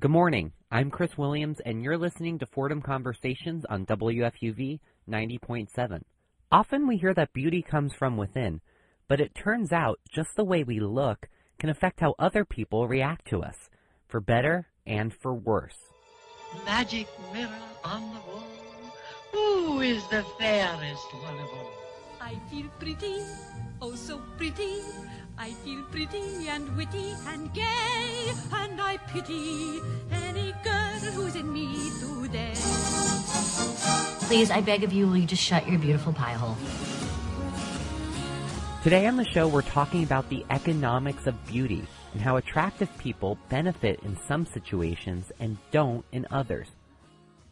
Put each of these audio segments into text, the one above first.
Good morning. I'm Chris Williams, and you're listening to Fordham Conversations on WFUV 90.7. Often we hear that beauty comes from within, but it turns out just the way we look can affect how other people react to us, for better and for worse. Magic mirror on the wall, who is the fairest one of all? I feel pretty, oh so pretty. I feel pretty and witty and gay, and I pity any girl who's in me today. Please, I beg of you, will you just shut your beautiful pie hole? Today on the show, we're talking about the economics of beauty and how attractive people benefit in some situations and don't in others.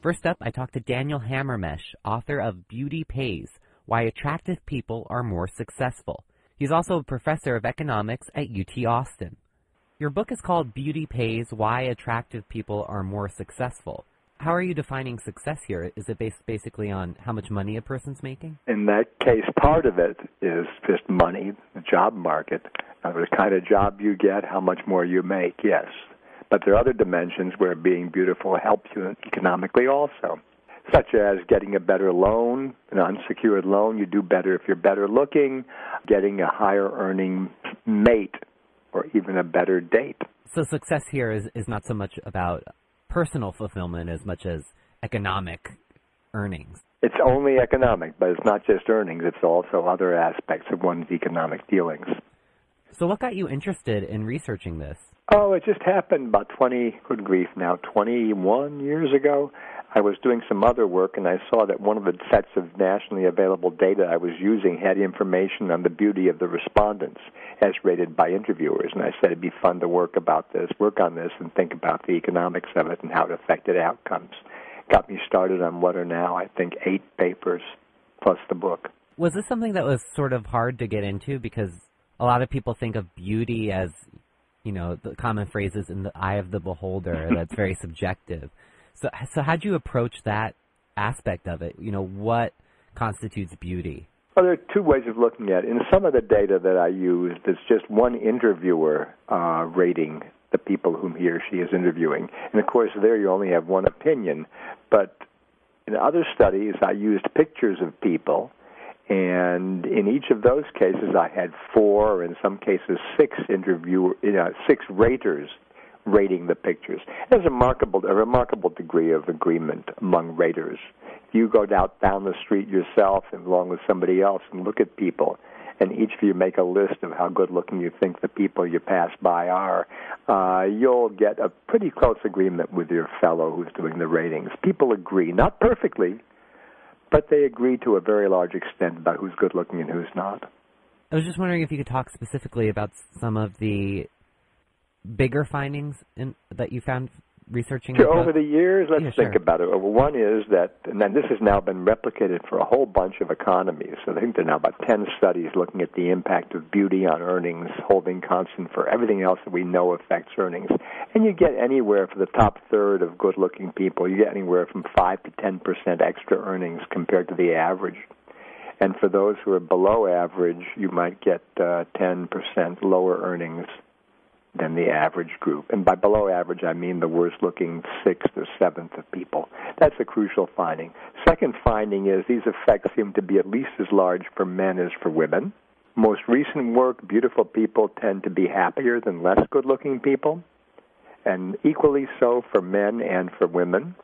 First up, I talked to Daniel Hamermesh, author of Beauty Pays Why Attractive People Are More Successful. He's also a professor of economics at UT Austin. Your book is called Beauty Pays Why Attractive People Are More Successful. How are you defining success here? Is it based basically on how much money a person's making? In that case, part of it is just money, the job market, uh, the kind of job you get, how much more you make, yes. But there are other dimensions where being beautiful helps you economically also such as getting a better loan, an unsecured loan. You do better if you're better looking, getting a higher earning mate, or even a better date. So success here is, is not so much about personal fulfillment as much as economic earnings. It's only economic, but it's not just earnings, it's also other aspects of one's economic dealings. So what got you interested in researching this? Oh, it just happened about 20, good grief now, 21 years ago. I was doing some other work and I saw that one of the sets of nationally available data I was using had information on the beauty of the respondents as rated by interviewers. And I said it'd be fun to work about this, work on this, and think about the economics of it and how it affected outcomes. Got me started on what are now, I think, eight papers plus the book. Was this something that was sort of hard to get into because a lot of people think of beauty as, you know, the common phrases in the eye of the beholder that's very subjective. So, so how'd you approach that aspect of it? You know, what constitutes beauty? Well, there are two ways of looking at it. In some of the data that I used, it's just one interviewer uh, rating the people whom he or she is interviewing. And of course, there you only have one opinion. But in other studies, I used pictures of people, and in each of those cases, I had four, or in some cases, six interview, you know, six raters rating the pictures. There's a remarkable, a remarkable degree of agreement among raters. If you go out down the street yourself and along with somebody else and look at people, and each of you make a list of how good looking you think the people you pass by are, uh, you'll get a pretty close agreement with your fellow who's doing the ratings. People agree, not perfectly, but they agree to a very large extent about who's good looking and who's not. I was just wondering if you could talk specifically about some of the bigger findings in, that you found researching sure, over the years let's yeah, think sure. about it. One is that and then this has now been replicated for a whole bunch of economies. So i think there are now about 10 studies looking at the impact of beauty on earnings holding constant for everything else that we know affects earnings. And you get anywhere for the top third of good looking people you get anywhere from 5 to 10 percent extra earnings compared to the average. And for those who are below average you might get uh, 10 percent lower earnings than the average group. And by below average, I mean the worst looking sixth or seventh of people. That's a crucial finding. Second finding is these effects seem to be at least as large for men as for women. Most recent work, beautiful people tend to be happier than less good looking people, and equally so for men and for women.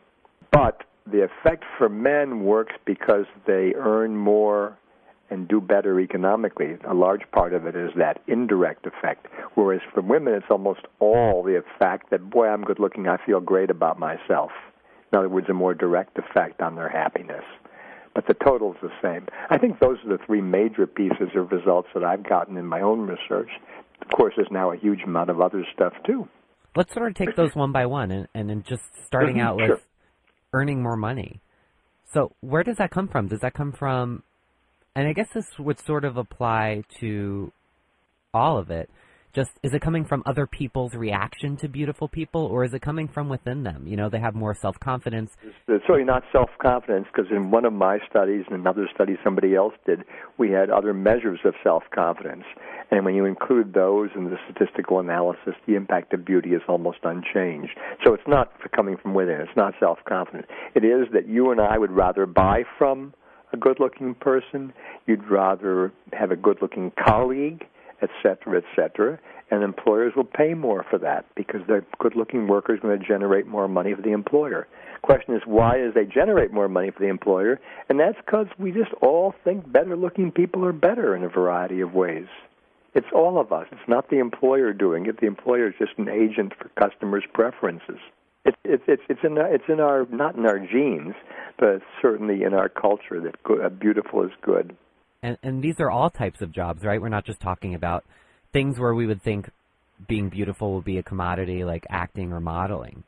But the effect for men works because they earn more and do better economically. A large part of it is that indirect effect. Whereas for women, it's almost all the fact that, boy, I'm good looking, I feel great about myself. In other words, a more direct effect on their happiness. But the total's the same. I think those are the three major pieces of results that I've gotten in my own research. Of course, there's now a huge amount of other stuff, too. Let's sort of take those one by one and, and then just starting mm-hmm. out with Sure. earning more money. So where does that come from? Does that come from and I guess this would sort of apply to all of it. just is it coming from other people's reaction to beautiful people, or is it coming from within them? You know, they have more self confidence. It's certainly not self confidence because in one of my studies and another study somebody else did, we had other measures of self confidence. And when you include those in the statistical analysis, the impact of beauty is almost unchanged. So it's not coming from within. It's not self confidence. It is that you and I would rather buy from a good looking person. You'd rather have a good looking colleague et cetera, et cetera. And employers will pay more for that because the good-looking worker is going to generate more money for the employer. Question is, why does they generate more money for the employer? And that's because we just all think better-looking people are better in a variety of ways. It's all of us. It's not the employer doing it. The employer is just an agent for customers' preferences. It's it's it's it's in our, it's in our not in our genes, but certainly in our culture that good, uh, beautiful is good. And, and these are all types of jobs, right? We're not just talking about things where we would think being beautiful would be a commodity like acting or modeling.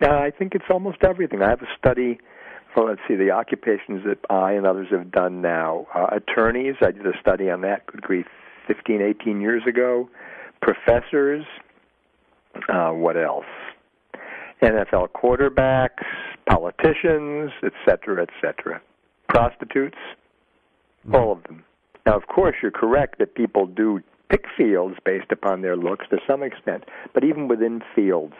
Yeah, I think it's almost everything. I have a study for, let's see, the occupations that I and others have done now. Uh, attorneys, I did a study on that, good grief, 15, 18 years ago. Professors, uh, what else? NFL quarterbacks, politicians, etc., etc. Prostitutes, mm-hmm. all of them. Now, of course, you're correct that people do pick fields based upon their looks to some extent, but even within fields,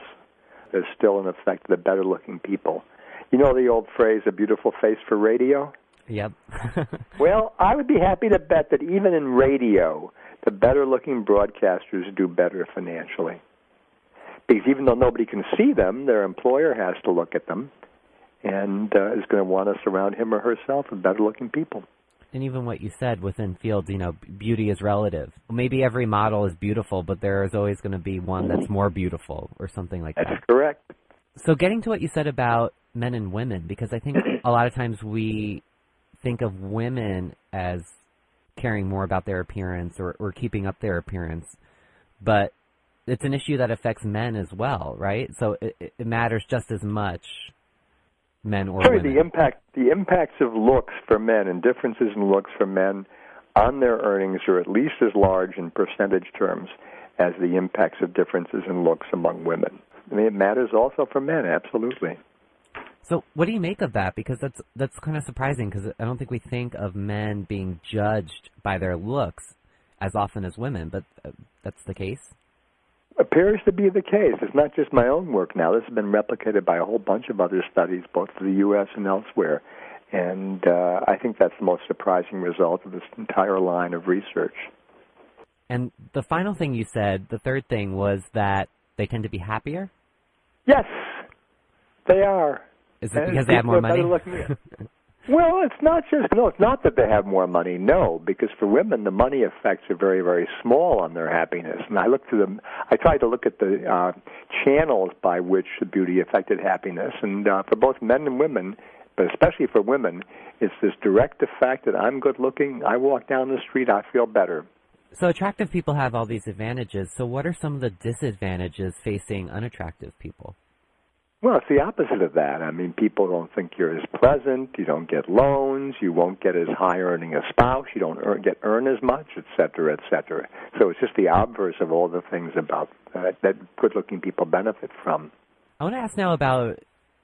there's still an effect of the better looking people. You know the old phrase, a beautiful face for radio? Yep. well, I would be happy to bet that even in radio, the better looking broadcasters do better financially. Because even though nobody can see them, their employer has to look at them and uh, is going to want to surround him or herself with better looking people and even what you said within fields, you know, beauty is relative. Maybe every model is beautiful, but there is always going to be one that's more beautiful or something like that's that. That's correct. So getting to what you said about men and women, because I think a lot of times we think of women as caring more about their appearance or, or keeping up their appearance, but it's an issue that affects men as well, right? So it, it matters just as much men or Sorry, women? the impact the impacts of looks for men and differences in looks for men on their earnings are at least as large in percentage terms as the impacts of differences in looks among women. I mean, it matters also for men, absolutely. So, what do you make of that? Because that's that's kind of surprising. Because I don't think we think of men being judged by their looks as often as women, but uh, that's the case appears to be the case. It's not just my own work now. This has been replicated by a whole bunch of other studies, both in the U.S. and elsewhere. And uh, I think that's the most surprising result of this entire line of research. And the final thing you said, the third thing, was that they tend to be happier? Yes, they are. Is it because they have more money? Well, it's not just no. It's not that they have more money. No, because for women, the money effects are very, very small on their happiness. And I looked to them. I tried to look at the uh, channels by which the beauty affected happiness, and uh, for both men and women, but especially for women, it's this direct effect that I'm good looking. I walk down the street, I feel better. So attractive people have all these advantages. So what are some of the disadvantages facing unattractive people? Well, it's the opposite of that. I mean, people don't think you're as pleasant. You don't get loans. You won't get as high earning a spouse. You don't earn, get earn as much, et cetera, et cetera. So it's just the obverse of all the things about uh, that good-looking people benefit from. I want to ask now about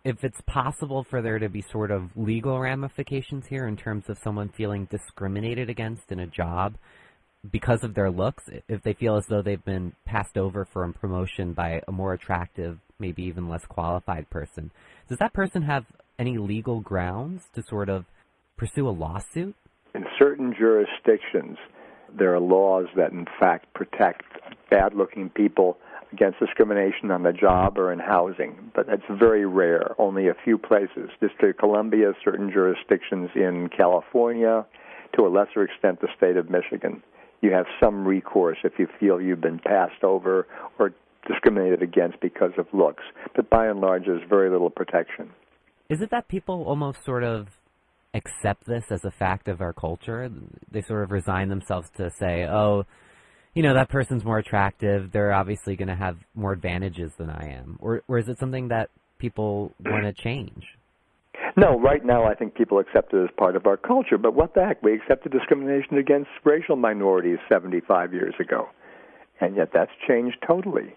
if it's possible for there to be sort of legal ramifications here in terms of someone feeling discriminated against in a job because of their looks, if they feel as though they've been passed over for a promotion by a more attractive maybe even less qualified person. Does that person have any legal grounds to sort of pursue a lawsuit? In certain jurisdictions, there are laws that, in fact, protect bad looking people against discrimination on the job or in housing, but that's very rare, only a few places. District of Columbia, certain jurisdictions in California, to a lesser extent, the state of Michigan. You have some recourse if you feel you've been passed over or discriminated against because of looks. But by and large, there's very little protection. Is it that people almost sort of accept this as a fact of our culture? They sort of resign themselves to say, oh, you know, that person's more attractive. They're obviously going to have more advantages than I am. Or, or is it something that people want to change? No, right now I think people accept it as part of our culture. But what the heck? We accepted discrimination against racial minorities 75 years ago and yet that's changed totally.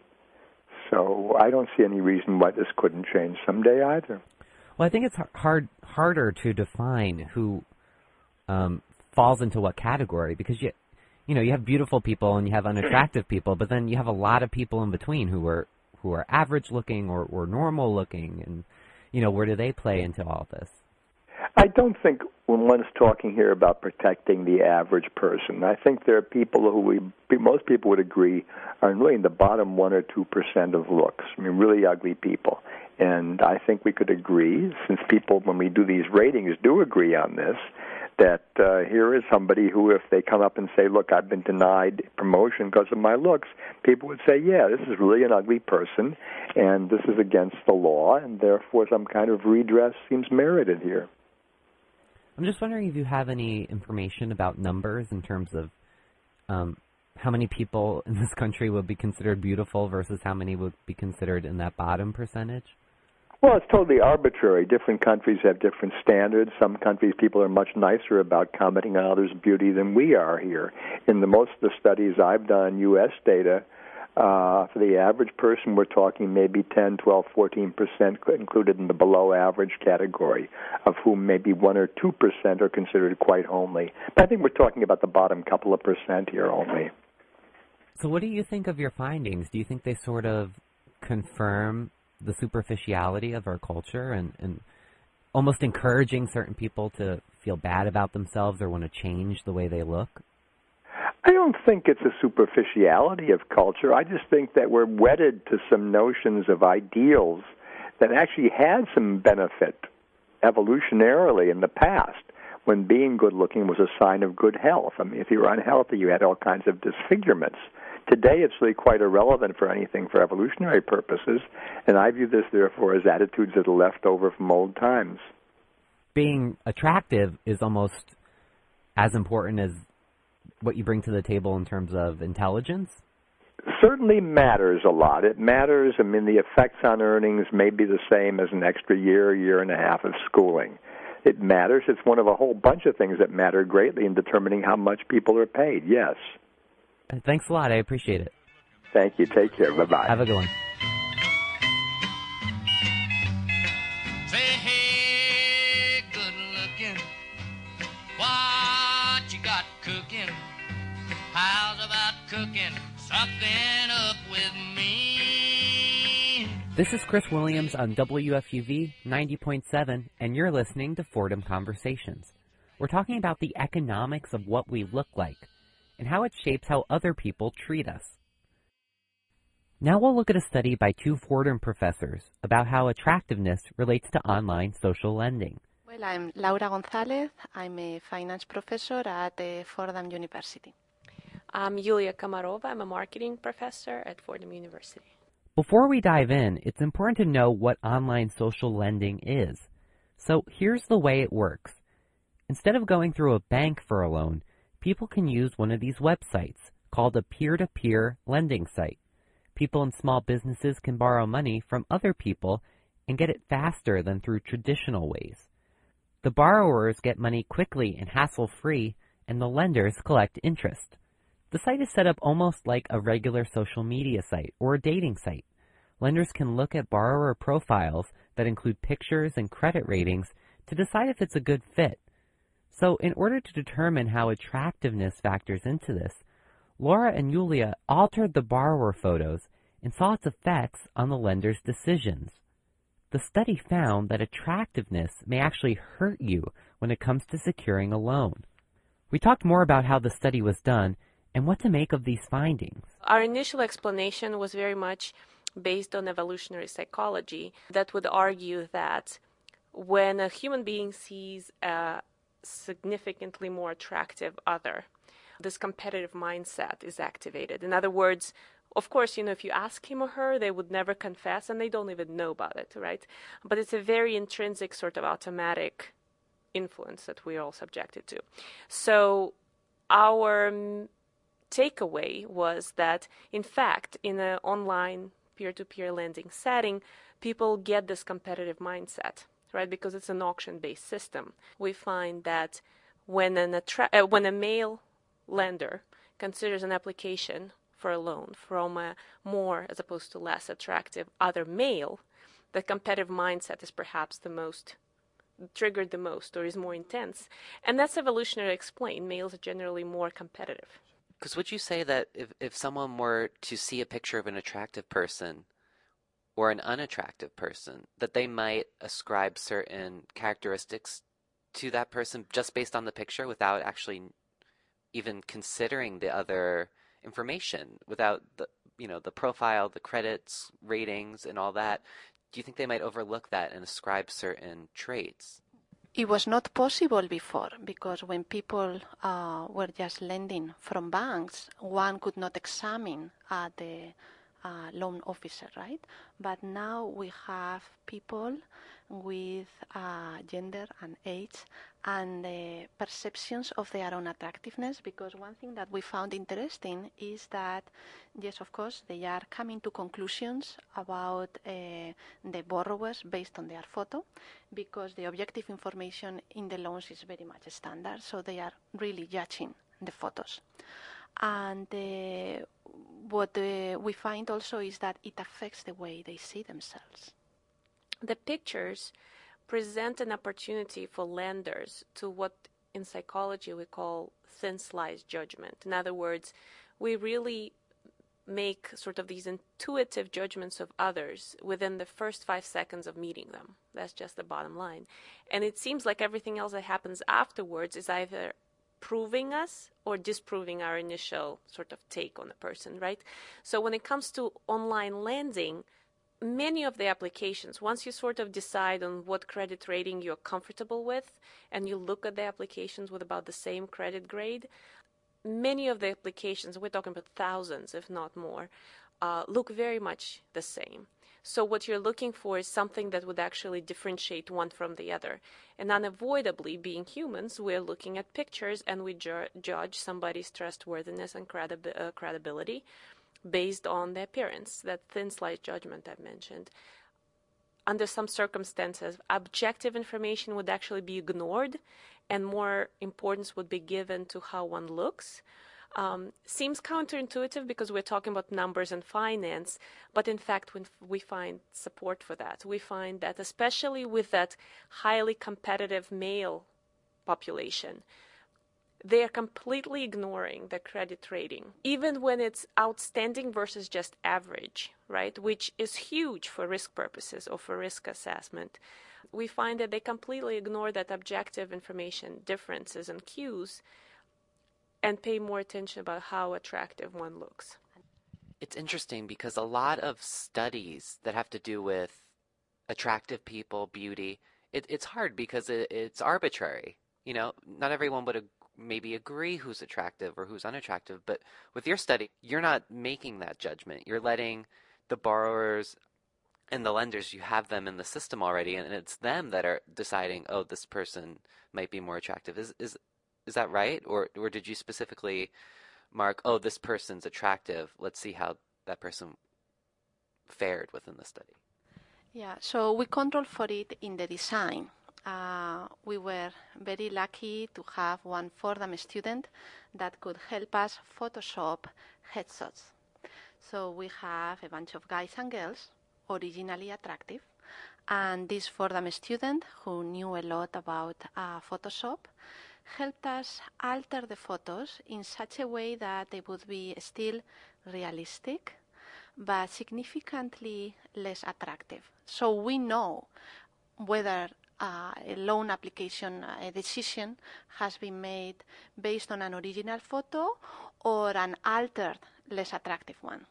So I don't see any reason why this couldn't change someday either. Well, I think it's hard harder to define who um, falls into what category because you you know you have beautiful people and you have unattractive people, but then you have a lot of people in between who are who are average looking or, or normal looking, and you know where do they play into all this? I don't think when one's talking here about protecting the average person, I think there are people who we most people would agree are really in the bottom one or two percent of looks. I mean, really ugly people. And I think we could agree, since people, when we do these ratings, do agree on this, that uh, here is somebody who, if they come up and say, "Look, I've been denied promotion because of my looks," people would say, "Yeah, this is really an ugly person, and this is against the law, and therefore some kind of redress seems merited here." I'm just wondering if you have any information about numbers in terms of um, how many people in this country would be considered beautiful versus how many would be considered in that bottom percentage. Well, it's totally arbitrary. Different countries have different standards. Some countries, people are much nicer about commenting on others' beauty than we are here. In the most of the studies I've done, U.S. data, uh, for the average person, we're talking maybe 10, 12, 14 percent included in the below average category, of whom maybe 1 or 2 percent are considered quite homely. But I think we're talking about the bottom couple of percent here only. So, what do you think of your findings? Do you think they sort of confirm the superficiality of our culture and, and almost encouraging certain people to feel bad about themselves or want to change the way they look? I don't think it's a superficiality of culture. I just think that we're wedded to some notions of ideals that actually had some benefit evolutionarily in the past when being good looking was a sign of good health. I mean, if you were unhealthy, you had all kinds of disfigurements. Today, it's really quite irrelevant for anything for evolutionary purposes, and I view this, therefore, as attitudes that are left over from old times. Being attractive is almost as important as what you bring to the table in terms of intelligence? Certainly matters a lot. It matters. I mean, the effects on earnings may be the same as an extra year, year and a half of schooling. It matters. It's one of a whole bunch of things that matter greatly in determining how much people are paid. Yes. Thanks a lot. I appreciate it. Thank you. Take care. Bye bye. Have a good one. Say, hey, good looking. What you got cooking? How's about cooking something up with me? This is Chris Williams on WFUV 90.7, and you're listening to Fordham Conversations. We're talking about the economics of what we look like and how it shapes how other people treat us. Now we'll look at a study by two Fordham professors about how attractiveness relates to online social lending. Well, I'm Laura Gonzalez. I'm a finance professor at uh, Fordham University. I'm Yulia Komarova. I'm a marketing professor at Fordham University. Before we dive in, it's important to know what online social lending is. So here's the way it works. Instead of going through a bank for a loan, people can use one of these websites called a peer-to-peer lending site. People and small businesses can borrow money from other people and get it faster than through traditional ways. The borrowers get money quickly and hassle-free, and the lenders collect interest. The site is set up almost like a regular social media site or a dating site. Lenders can look at borrower profiles that include pictures and credit ratings to decide if it's a good fit. So in order to determine how attractiveness factors into this, Laura and Yulia altered the borrower photos and saw its effects on the lender's decisions. The study found that attractiveness may actually hurt you when it comes to securing a loan. We talked more about how the study was done and what to make of these findings. Our initial explanation was very much based on evolutionary psychology that would argue that when a human being sees a significantly more attractive other, this competitive mindset is activated. In other words, of course, you know, if you ask him or her, they would never confess and they don't even know about it, right? But it's a very intrinsic, sort of automatic influence that we're all subjected to. So, our mm, takeaway was that, in fact, in an online peer to peer lending setting, people get this competitive mindset, right? Because it's an auction based system. We find that when, an attra- uh, when a male lender considers an application for a loan from a more as opposed to less attractive other male, the competitive mindset is perhaps the most triggered the most or is more intense. And that's evolutionary explained. Males are generally more competitive. Because would you say that if, if someone were to see a picture of an attractive person or an unattractive person, that they might ascribe certain characteristics to that person just based on the picture without actually even considering the other information, without the you know the profile, the credits, ratings, and all that? do you think they might overlook that and ascribe certain traits? It was not possible before because when people uh, were just lending from banks, one could not examine uh, the uh, loan officer, right? But now we have people with uh, gender and age and the perceptions of their own attractiveness because one thing that we found interesting is that yes of course they are coming to conclusions about uh, the borrowers based on their photo because the objective information in the loans is very much standard so they are really judging the photos and uh, what uh, we find also is that it affects the way they see themselves the pictures present an opportunity for lenders to what in psychology we call thin slice judgment. In other words, we really make sort of these intuitive judgments of others within the first five seconds of meeting them. That's just the bottom line. And it seems like everything else that happens afterwards is either proving us or disproving our initial sort of take on the person, right? So when it comes to online lending, many of the applications, once you sort of decide on what credit rating you're comfortable with and you look at the applications with about the same credit grade, many of the applications, we're talking about thousands, if not more, uh, look very much the same. So what you're looking for is something that would actually differentiate one from the other. And unavoidably, being humans, we're looking at pictures and we ju- judge somebody's trustworthiness and uh, credibility based on the appearance, that thin slice judgment I mentioned. Under some circumstances, objective information would actually be ignored and more importance would be given to how one looks. Um, seems counterintuitive because we're talking about numbers and finance, but in fact, when we find support for that, we find that especially with that highly competitive male population, they are completely ignoring the credit rating, even when it's outstanding versus just average, right? Which is huge for risk purposes or for risk assessment. We find that they completely ignore that objective information differences and cues and pay more attention about how attractive one looks. It's interesting because a lot of studies that have to do with attractive people, beauty, it, it's hard because it, it's arbitrary. You know, not everyone would maybe agree who's attractive or who's unattractive. But with your study, you're not making that judgment. You're letting the borrowers and the lenders, you have them in the system already, and it's them that are deciding, oh, this person might be more attractive. Is is is that right? Or or did you specifically mark, oh, this person's attractive. Let's see how that person fared within the study. Yeah, so we control for it in the design uh, we were very lucky to have one Fordham student that could help us Photoshop headshots. So we have a bunch of guys and girls, originally attractive, and this Fordham student who knew a lot about uh, Photoshop helped us alter the photos in such a way that they would be still realistic but significantly less attractive. So we know whether uh, a loan application a decision has been made based on an original photo or an altered, less attractive one?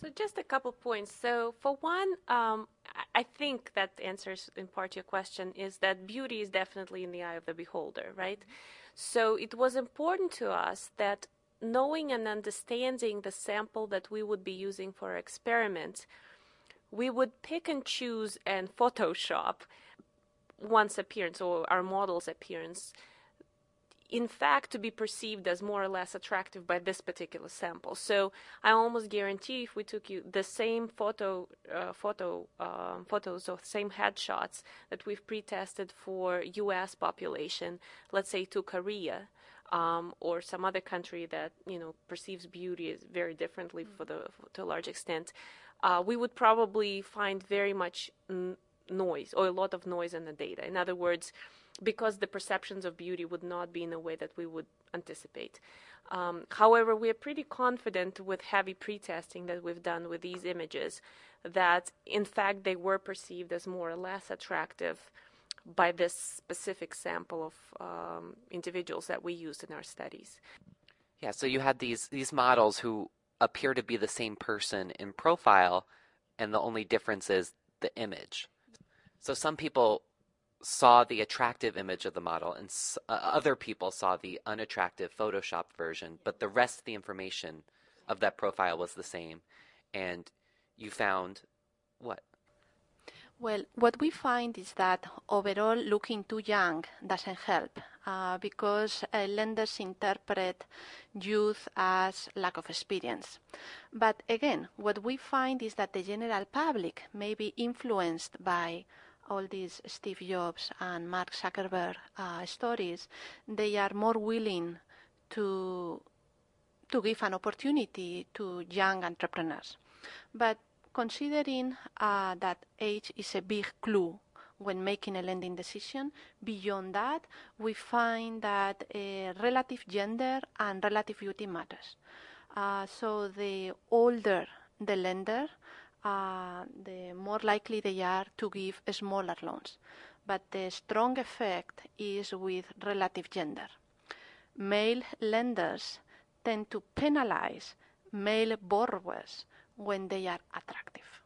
So, just a couple points. So, for one, um, I think that answers in part your question is that beauty is definitely in the eye of the beholder, right? So, it was important to us that knowing and understanding the sample that we would be using for our we would pick and choose and Photoshop one's appearance or our model's appearance in fact to be perceived as more or less attractive by this particular sample. So I almost guarantee if we took you the same photo, uh, photo uh, photos or same headshots that we've pre-tested for U.S. population, let's say to Korea, um, or some other country that you know perceives beauty as very differently for the to a large extent, uh, we would probably find very much n- noise or a lot of noise in the data. In other words, because the perceptions of beauty would not be in a way that we would anticipate. Um, however, we are pretty confident with heavy pretesting that we've done with these images that, in fact, they were perceived as more or less attractive by this specific sample of um, individuals that we used in our studies. Yeah, so you had these these models who appear to be the same person in profile, and the only difference is the image. So some people saw the attractive image of the model, and uh, other people saw the unattractive Photoshop version, but the rest of the information of that profile was the same. And you found what? Well, what we find is that overall looking too young doesn't help uh, because uh, lenders interpret youth as lack of experience. But again, what we find is that the general public may be influenced by all these Steve Jobs and Mark Zuckerberg uh, stories. They are more willing to to give an opportunity to young entrepreneurs. But considering uh, that age is a big clue when making a lending decision, beyond that, we find that uh, relative gender and relative beauty matters. Uh, so the older the lender, uh, the more likely they are to give smaller loans. But the strong effect is with relative gender. Male lenders tend to penalize male borrowers when they are attractive.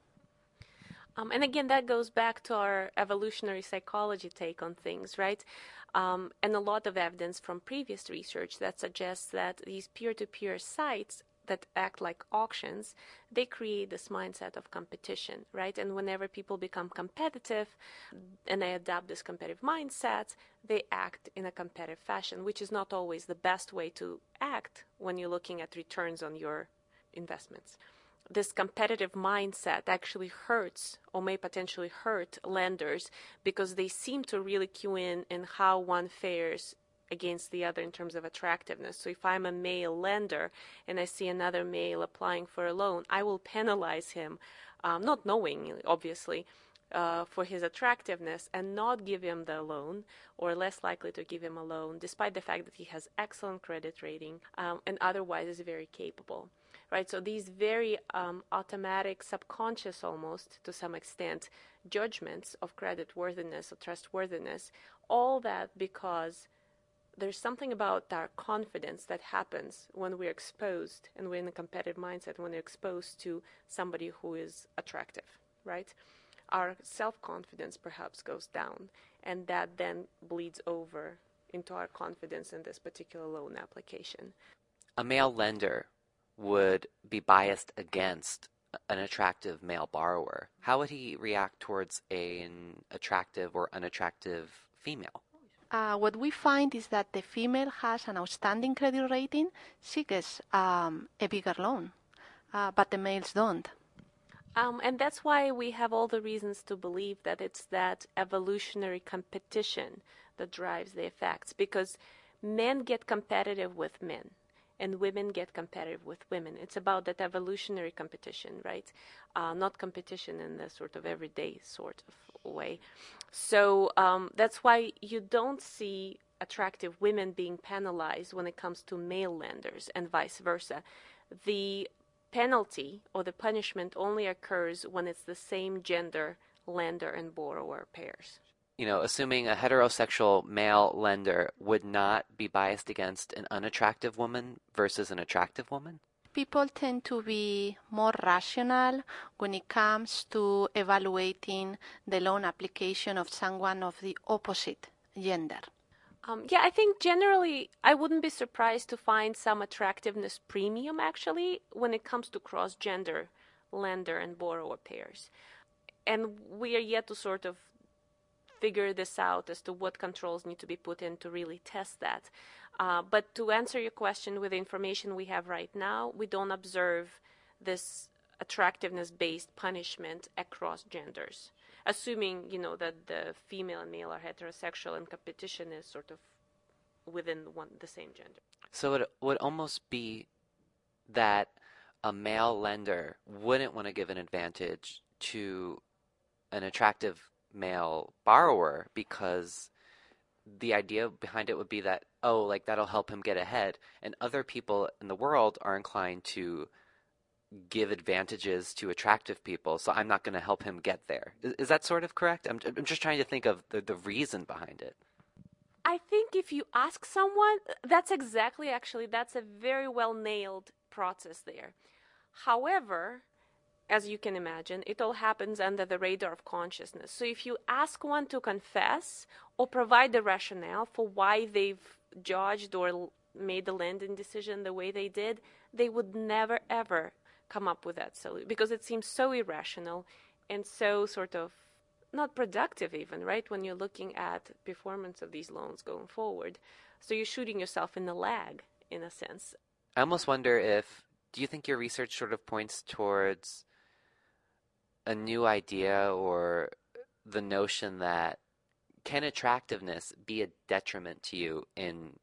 Um, and again, that goes back to our evolutionary psychology take on things, right? Um, and a lot of evidence from previous research that suggests that these peer to peer sites that act like auctions, they create this mindset of competition, right? And whenever people become competitive and they adopt this competitive mindset, they act in a competitive fashion, which is not always the best way to act when you're looking at returns on your investments this competitive mindset actually hurts or may potentially hurt lenders because they seem to really cue in in how one fares against the other in terms of attractiveness. So if I'm a male lender and I see another male applying for a loan, I will penalize him, um, not knowing, obviously, uh, for his attractiveness and not give him the loan or less likely to give him a loan despite the fact that he has excellent credit rating um, and otherwise is very capable right? So these very um, automatic, subconscious almost to some extent, judgments of credit worthiness or trustworthiness, all that because there's something about our confidence that happens when we're exposed and we're in a competitive mindset when we're exposed to somebody who is attractive, right? Our self confidence perhaps goes down, and that then bleeds over into our confidence in this particular loan application. A male lender would be biased against an attractive male borrower, how would he react towards an attractive or unattractive female? Uh, what we find is that the female has an outstanding credit rating, she gets um, a bigger loan, uh, but the males don't. Um, and that's why we have all the reasons to believe that it's that evolutionary competition that drives the effects, because men get competitive with men and women get competitive with women. It's about that evolutionary competition, right? Uh, not competition in the sort of everyday sort of way. So um, that's why you don't see attractive women being penalized when it comes to male lenders and vice versa. The penalty or the punishment only occurs when it's the same gender lender and borrower pairs you know, assuming a heterosexual male lender would not be biased against an unattractive woman versus an attractive woman? People tend to be more rational when it comes to evaluating the loan application of someone of the opposite gender. Um, yeah, I think generally I wouldn't be surprised to find some attractiveness premium actually when it comes to cross gender lender and borrower pairs. And we are yet to sort of figure this out as to what controls need to be put in to really test that. Uh, but to answer your question with the information we have right now, we don't observe this attractiveness based punishment across genders assuming you know that the female and male are heterosexual and competition is sort of within one the same gender. So it would almost be that a male lender wouldn't want to give an advantage to an attractive male borrower because the idea behind it would be that oh like that'll help him get ahead. And other people in the world are inclined to give advantages to attractive people so i'm not going to help him get there. Is, is, that sort of correct? I'm, I'm just trying to think of the, the reason behind it. I think if you ask someone that's exactly actually that's a very well nailed process there. However as you can imagine, it all happens under the radar of consciousness. So if you ask one to confess or provide the rationale for why they've judged or made the lending decision the way they did, they would never ever come up with that solution because it seems so irrational and so sort of not productive even, right? When you're looking at performance of these loans going forward. So you're shooting yourself in the leg in a sense. I almost wonder if do you think your research sort of points towards a new idea or the notion that can attractiveness be a detriment to you in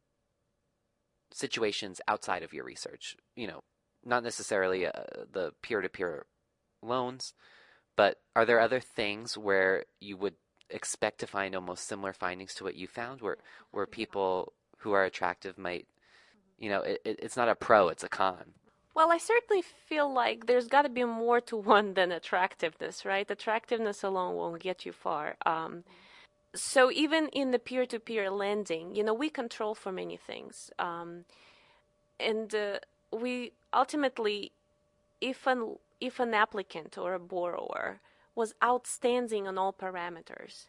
situations outside of your research? You know, not necessarily uh, the peer to peer loans, but are there other things where you would expect to find almost similar findings to what you found, where where people who are attractive might, you know, it, it's not a pro, it's a con. Well, I certainly feel like there's got to be more to one than attractiveness, right? Attractiveness alone won't get you far. Um, so even in the peer-to-peer lending, you know, we control for many things, um, and uh, we ultimately, if an if an applicant or a borrower was outstanding on all parameters,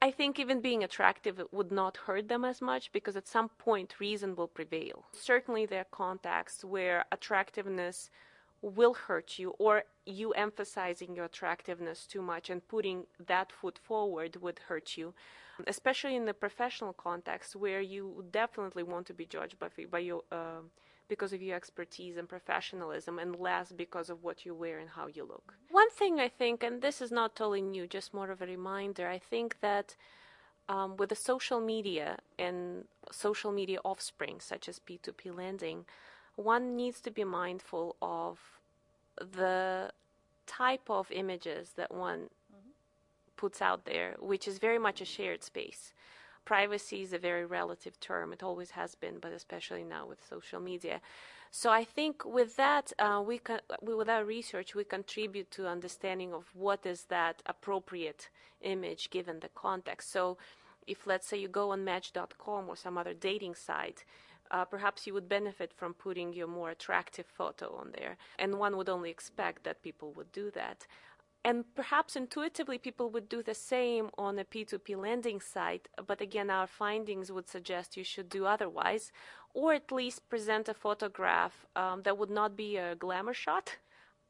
I think even being attractive would not hurt them as much because at some point reason will prevail. Certainly, there are contexts where attractiveness will hurt you or you emphasizing your attractiveness too much and putting that foot forward would hurt you especially in the professional context where you definitely want to be judged by, by your uh, because of your expertise and professionalism and less because of what you wear and how you look. One thing I think, and this is not totally new, just more of a reminder, I think that um, with the social media and social media offspring, such as P2P lending, one needs to be mindful of the type of images that one mm-hmm. puts out there, which is very much a shared space privacy is a very relative term. It always has been, but especially now with social media. So I think with that, uh, we, con- with our research, we contribute to understanding of what is that appropriate image given the context. So if let's say you go on Match.com or some other dating site, uh, perhaps you would benefit from putting your more attractive photo on there. And one would only expect that people would do that. And perhaps intuitively people would do the same on a P2P lending site, but again, our findings would suggest you should do otherwise, or at least present a photograph um, that would not be a glamour shot.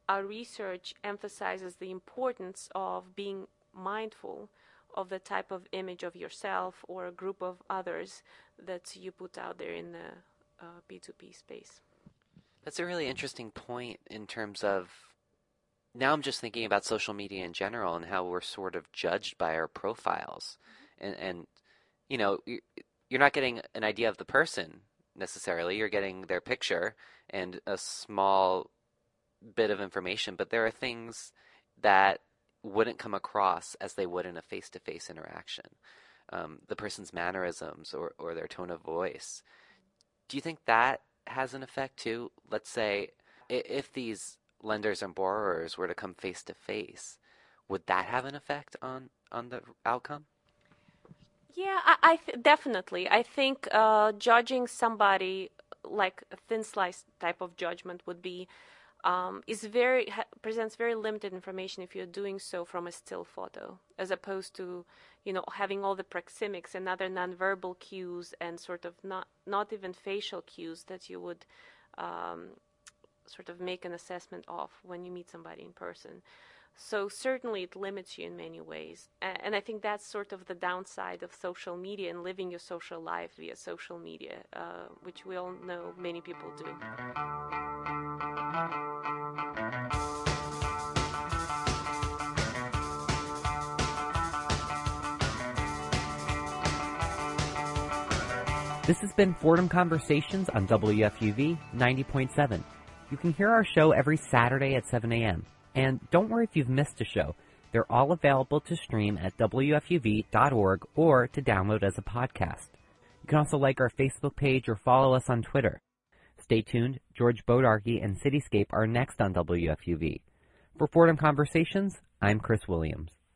Our research emphasizes the importance of being mindful of the type of image of yourself or a group of others that you put out there in the uh, P2P space. That's a really interesting point in terms of now I'm just thinking about social media in general and how we're sort of judged by our profiles, and and you know you're not getting an idea of the person necessarily. You're getting their picture and a small bit of information, but there are things that wouldn't come across as they would in a face-to-face interaction. Um, the person's mannerisms or, or their tone of voice. Do you think that has an effect too? Let's say if these lenders and borrowers were to come face to face, would that have an effect on on the outcome? Yeah, I, I th- definitely. I think uh, judging somebody like a thin slice type of judgment would be um, is very ha- presents very limited information if you're doing so from a still photo, as opposed to you know having all the proxemics and other nonverbal cues and sort of not not even facial cues that you would um, sort of make an assessment of when you meet somebody in person. So certainly it limits you in many ways. And I think that's sort of the downside of social media and living your social life via social media, uh, which we all know many people do. This has been Fordham Conversations on WFUV 90.7. You can hear our show every Saturday at 7 a.m. And don't worry if you've missed a show. They're all available to stream at WFUV.org or to download as a podcast. You can also like our Facebook page or follow us on Twitter. Stay tuned. George Bodarky and Cityscape are next on WFUV. For Fordham Conversations, I'm Chris Williams.